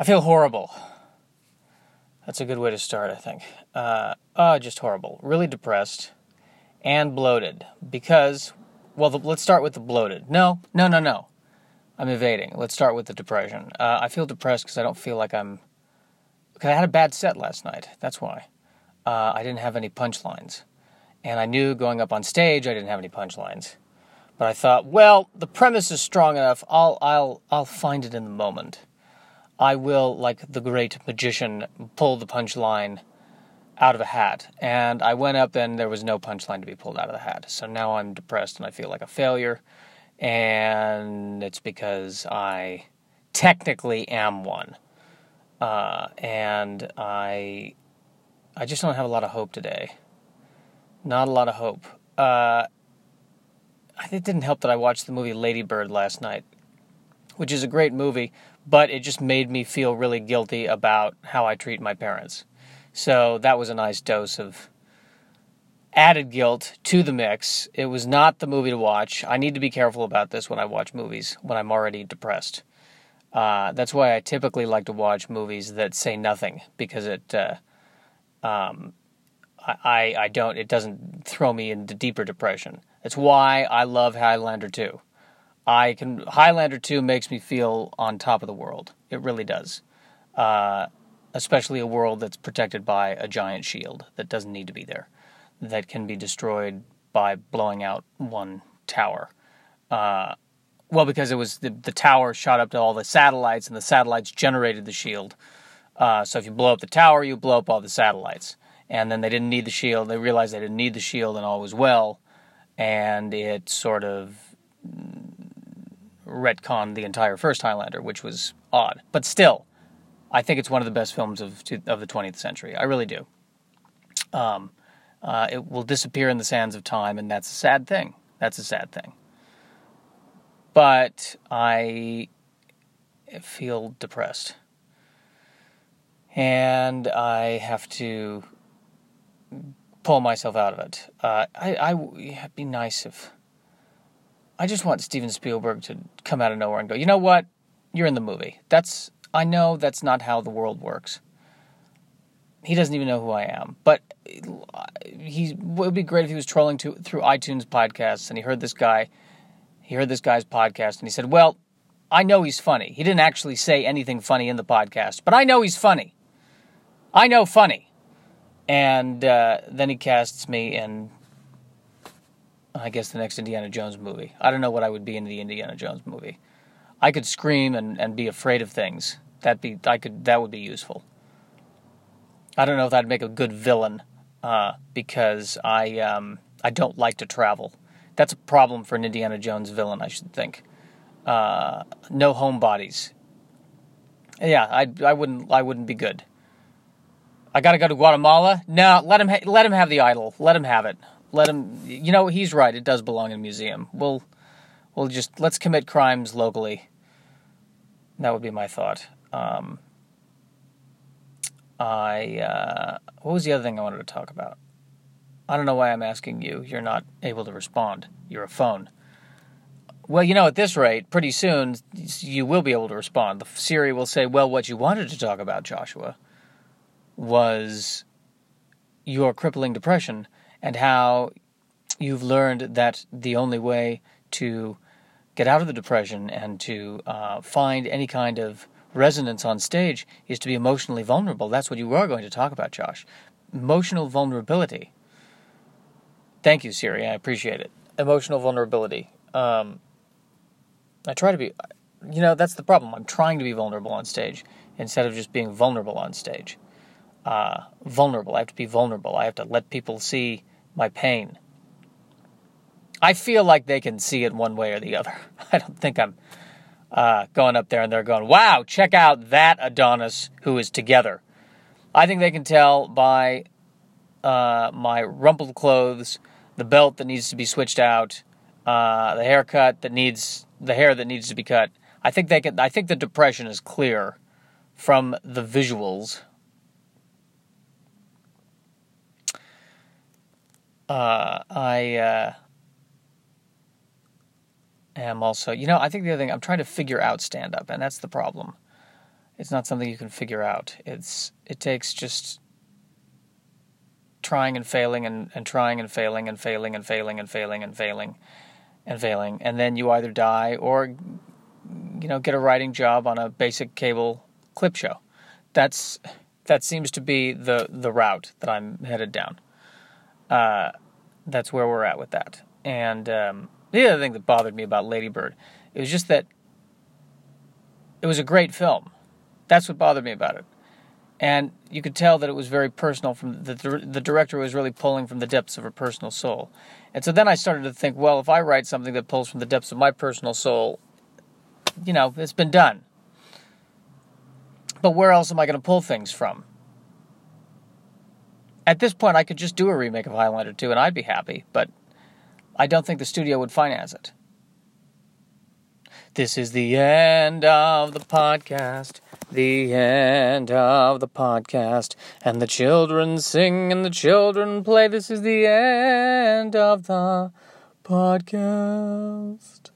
I feel horrible. That's a good way to start, I think. Uh, oh, just horrible. Really depressed and bloated because, well, the, let's start with the bloated. No, no, no, no. I'm evading. Let's start with the depression. Uh, I feel depressed because I don't feel like I'm. Because I had a bad set last night. That's why. Uh, I didn't have any punchlines. And I knew going up on stage I didn't have any punchlines. But I thought, well, the premise is strong enough. I'll, I'll, I'll find it in the moment. I will, like the great magician, pull the punchline out of a hat. And I went up and there was no punchline to be pulled out of the hat. So now I'm depressed and I feel like a failure. And it's because I technically am one. Uh, and I, I just don't have a lot of hope today. Not a lot of hope. Uh, it didn't help that I watched the movie Lady Bird last night, which is a great movie, but it just made me feel really guilty about how I treat my parents. So that was a nice dose of added guilt to the mix. It was not the movie to watch. I need to be careful about this when I watch movies when I'm already depressed. Uh, that's why I typically like to watch movies that say nothing because it, uh, um, I, I don't, it doesn't throw me into deeper depression. That's why I love Highlander 2. I can Highlander 2 makes me feel on top of the world. It really does. Uh, especially a world that's protected by a giant shield that doesn't need to be there, that can be destroyed by blowing out one tower. Uh, well, because it was the, the tower shot up to all the satellites, and the satellites generated the shield. Uh, so if you blow up the tower, you blow up all the satellites. And then they didn't need the shield. They realized they didn't need the shield, and all was well and it sort of retconned the entire first Highlander, which was odd. But still, I think it's one of the best films of of the 20th century. I really do. Um, uh, it will disappear in the sands of time, and that's a sad thing. That's a sad thing. But I feel depressed. And I have to pull myself out of it. Uh, I, I, it'd be nice if. I just want Steven Spielberg to come out of nowhere and go, you know what? You're in the movie. That's. I know that's not how the world works. He doesn't even know who I am. But he it would be great if he was trolling to, through iTunes podcasts and he heard this guy. He heard this guy's podcast and he said, well, I know he's funny. He didn't actually say anything funny in the podcast, but I know he's funny. I know funny. And uh, then he casts me in, I guess, the next Indiana Jones movie. I don't know what I would be in the Indiana Jones movie. I could scream and, and be afraid of things. That be I could that would be useful. I don't know if that'd make a good villain, uh, because I um, I don't like to travel. That's a problem for an Indiana Jones villain, I should think. Uh, no homebodies. Yeah, I I wouldn't I wouldn't be good. I got to go to Guatemala. No, let him ha- let him have the idol. Let him have it. Let him. You know he's right. It does belong in a museum. We'll we'll just let's commit crimes locally. That would be my thought. Um, I uh, what was the other thing I wanted to talk about? I don't know why I'm asking you. You're not able to respond. You're a phone. Well, you know, at this rate, pretty soon you will be able to respond. The Siri will say, "Well, what you wanted to talk about, Joshua." was your crippling depression and how you've learned that the only way to get out of the depression and to uh, find any kind of resonance on stage is to be emotionally vulnerable. That's what you are going to talk about, Josh. Emotional vulnerability. Thank you, Siri. I appreciate it. Emotional vulnerability. Um, I try to be, you know, that's the problem. I'm trying to be vulnerable on stage instead of just being vulnerable on stage uh, vulnerable. I have to be vulnerable. I have to let people see my pain. I feel like they can see it one way or the other. I don't think I'm uh, going up there and they're going, wow, check out that Adonis who is together. I think they can tell by uh, my rumpled clothes, the belt that needs to be switched out, uh, the haircut that needs the hair that needs to be cut. I think they can. I think the depression is clear from the visuals uh, I uh, am also, you know, I think the other thing, I'm trying to figure out stand up, and that's the problem. It's not something you can figure out. It's it takes just trying and failing and, and trying and failing and failing and failing and failing and failing and failing. And then you either die or you know, get a writing job on a basic cable clip show. That's that seems to be the the route that I'm headed down. Uh, that's where we're at with that. And um, the other thing that bothered me about Lady Bird, it was just that it was a great film. That's what bothered me about it. And you could tell that it was very personal. From the the director was really pulling from the depths of her personal soul. And so then I started to think, well, if I write something that pulls from the depths of my personal soul, you know, it's been done. But where else am I going to pull things from? At this point, I could just do a remake of Highlander 2 and I'd be happy, but I don't think the studio would finance it. This is the end of the podcast. The end of the podcast. And the children sing and the children play. This is the end of the podcast.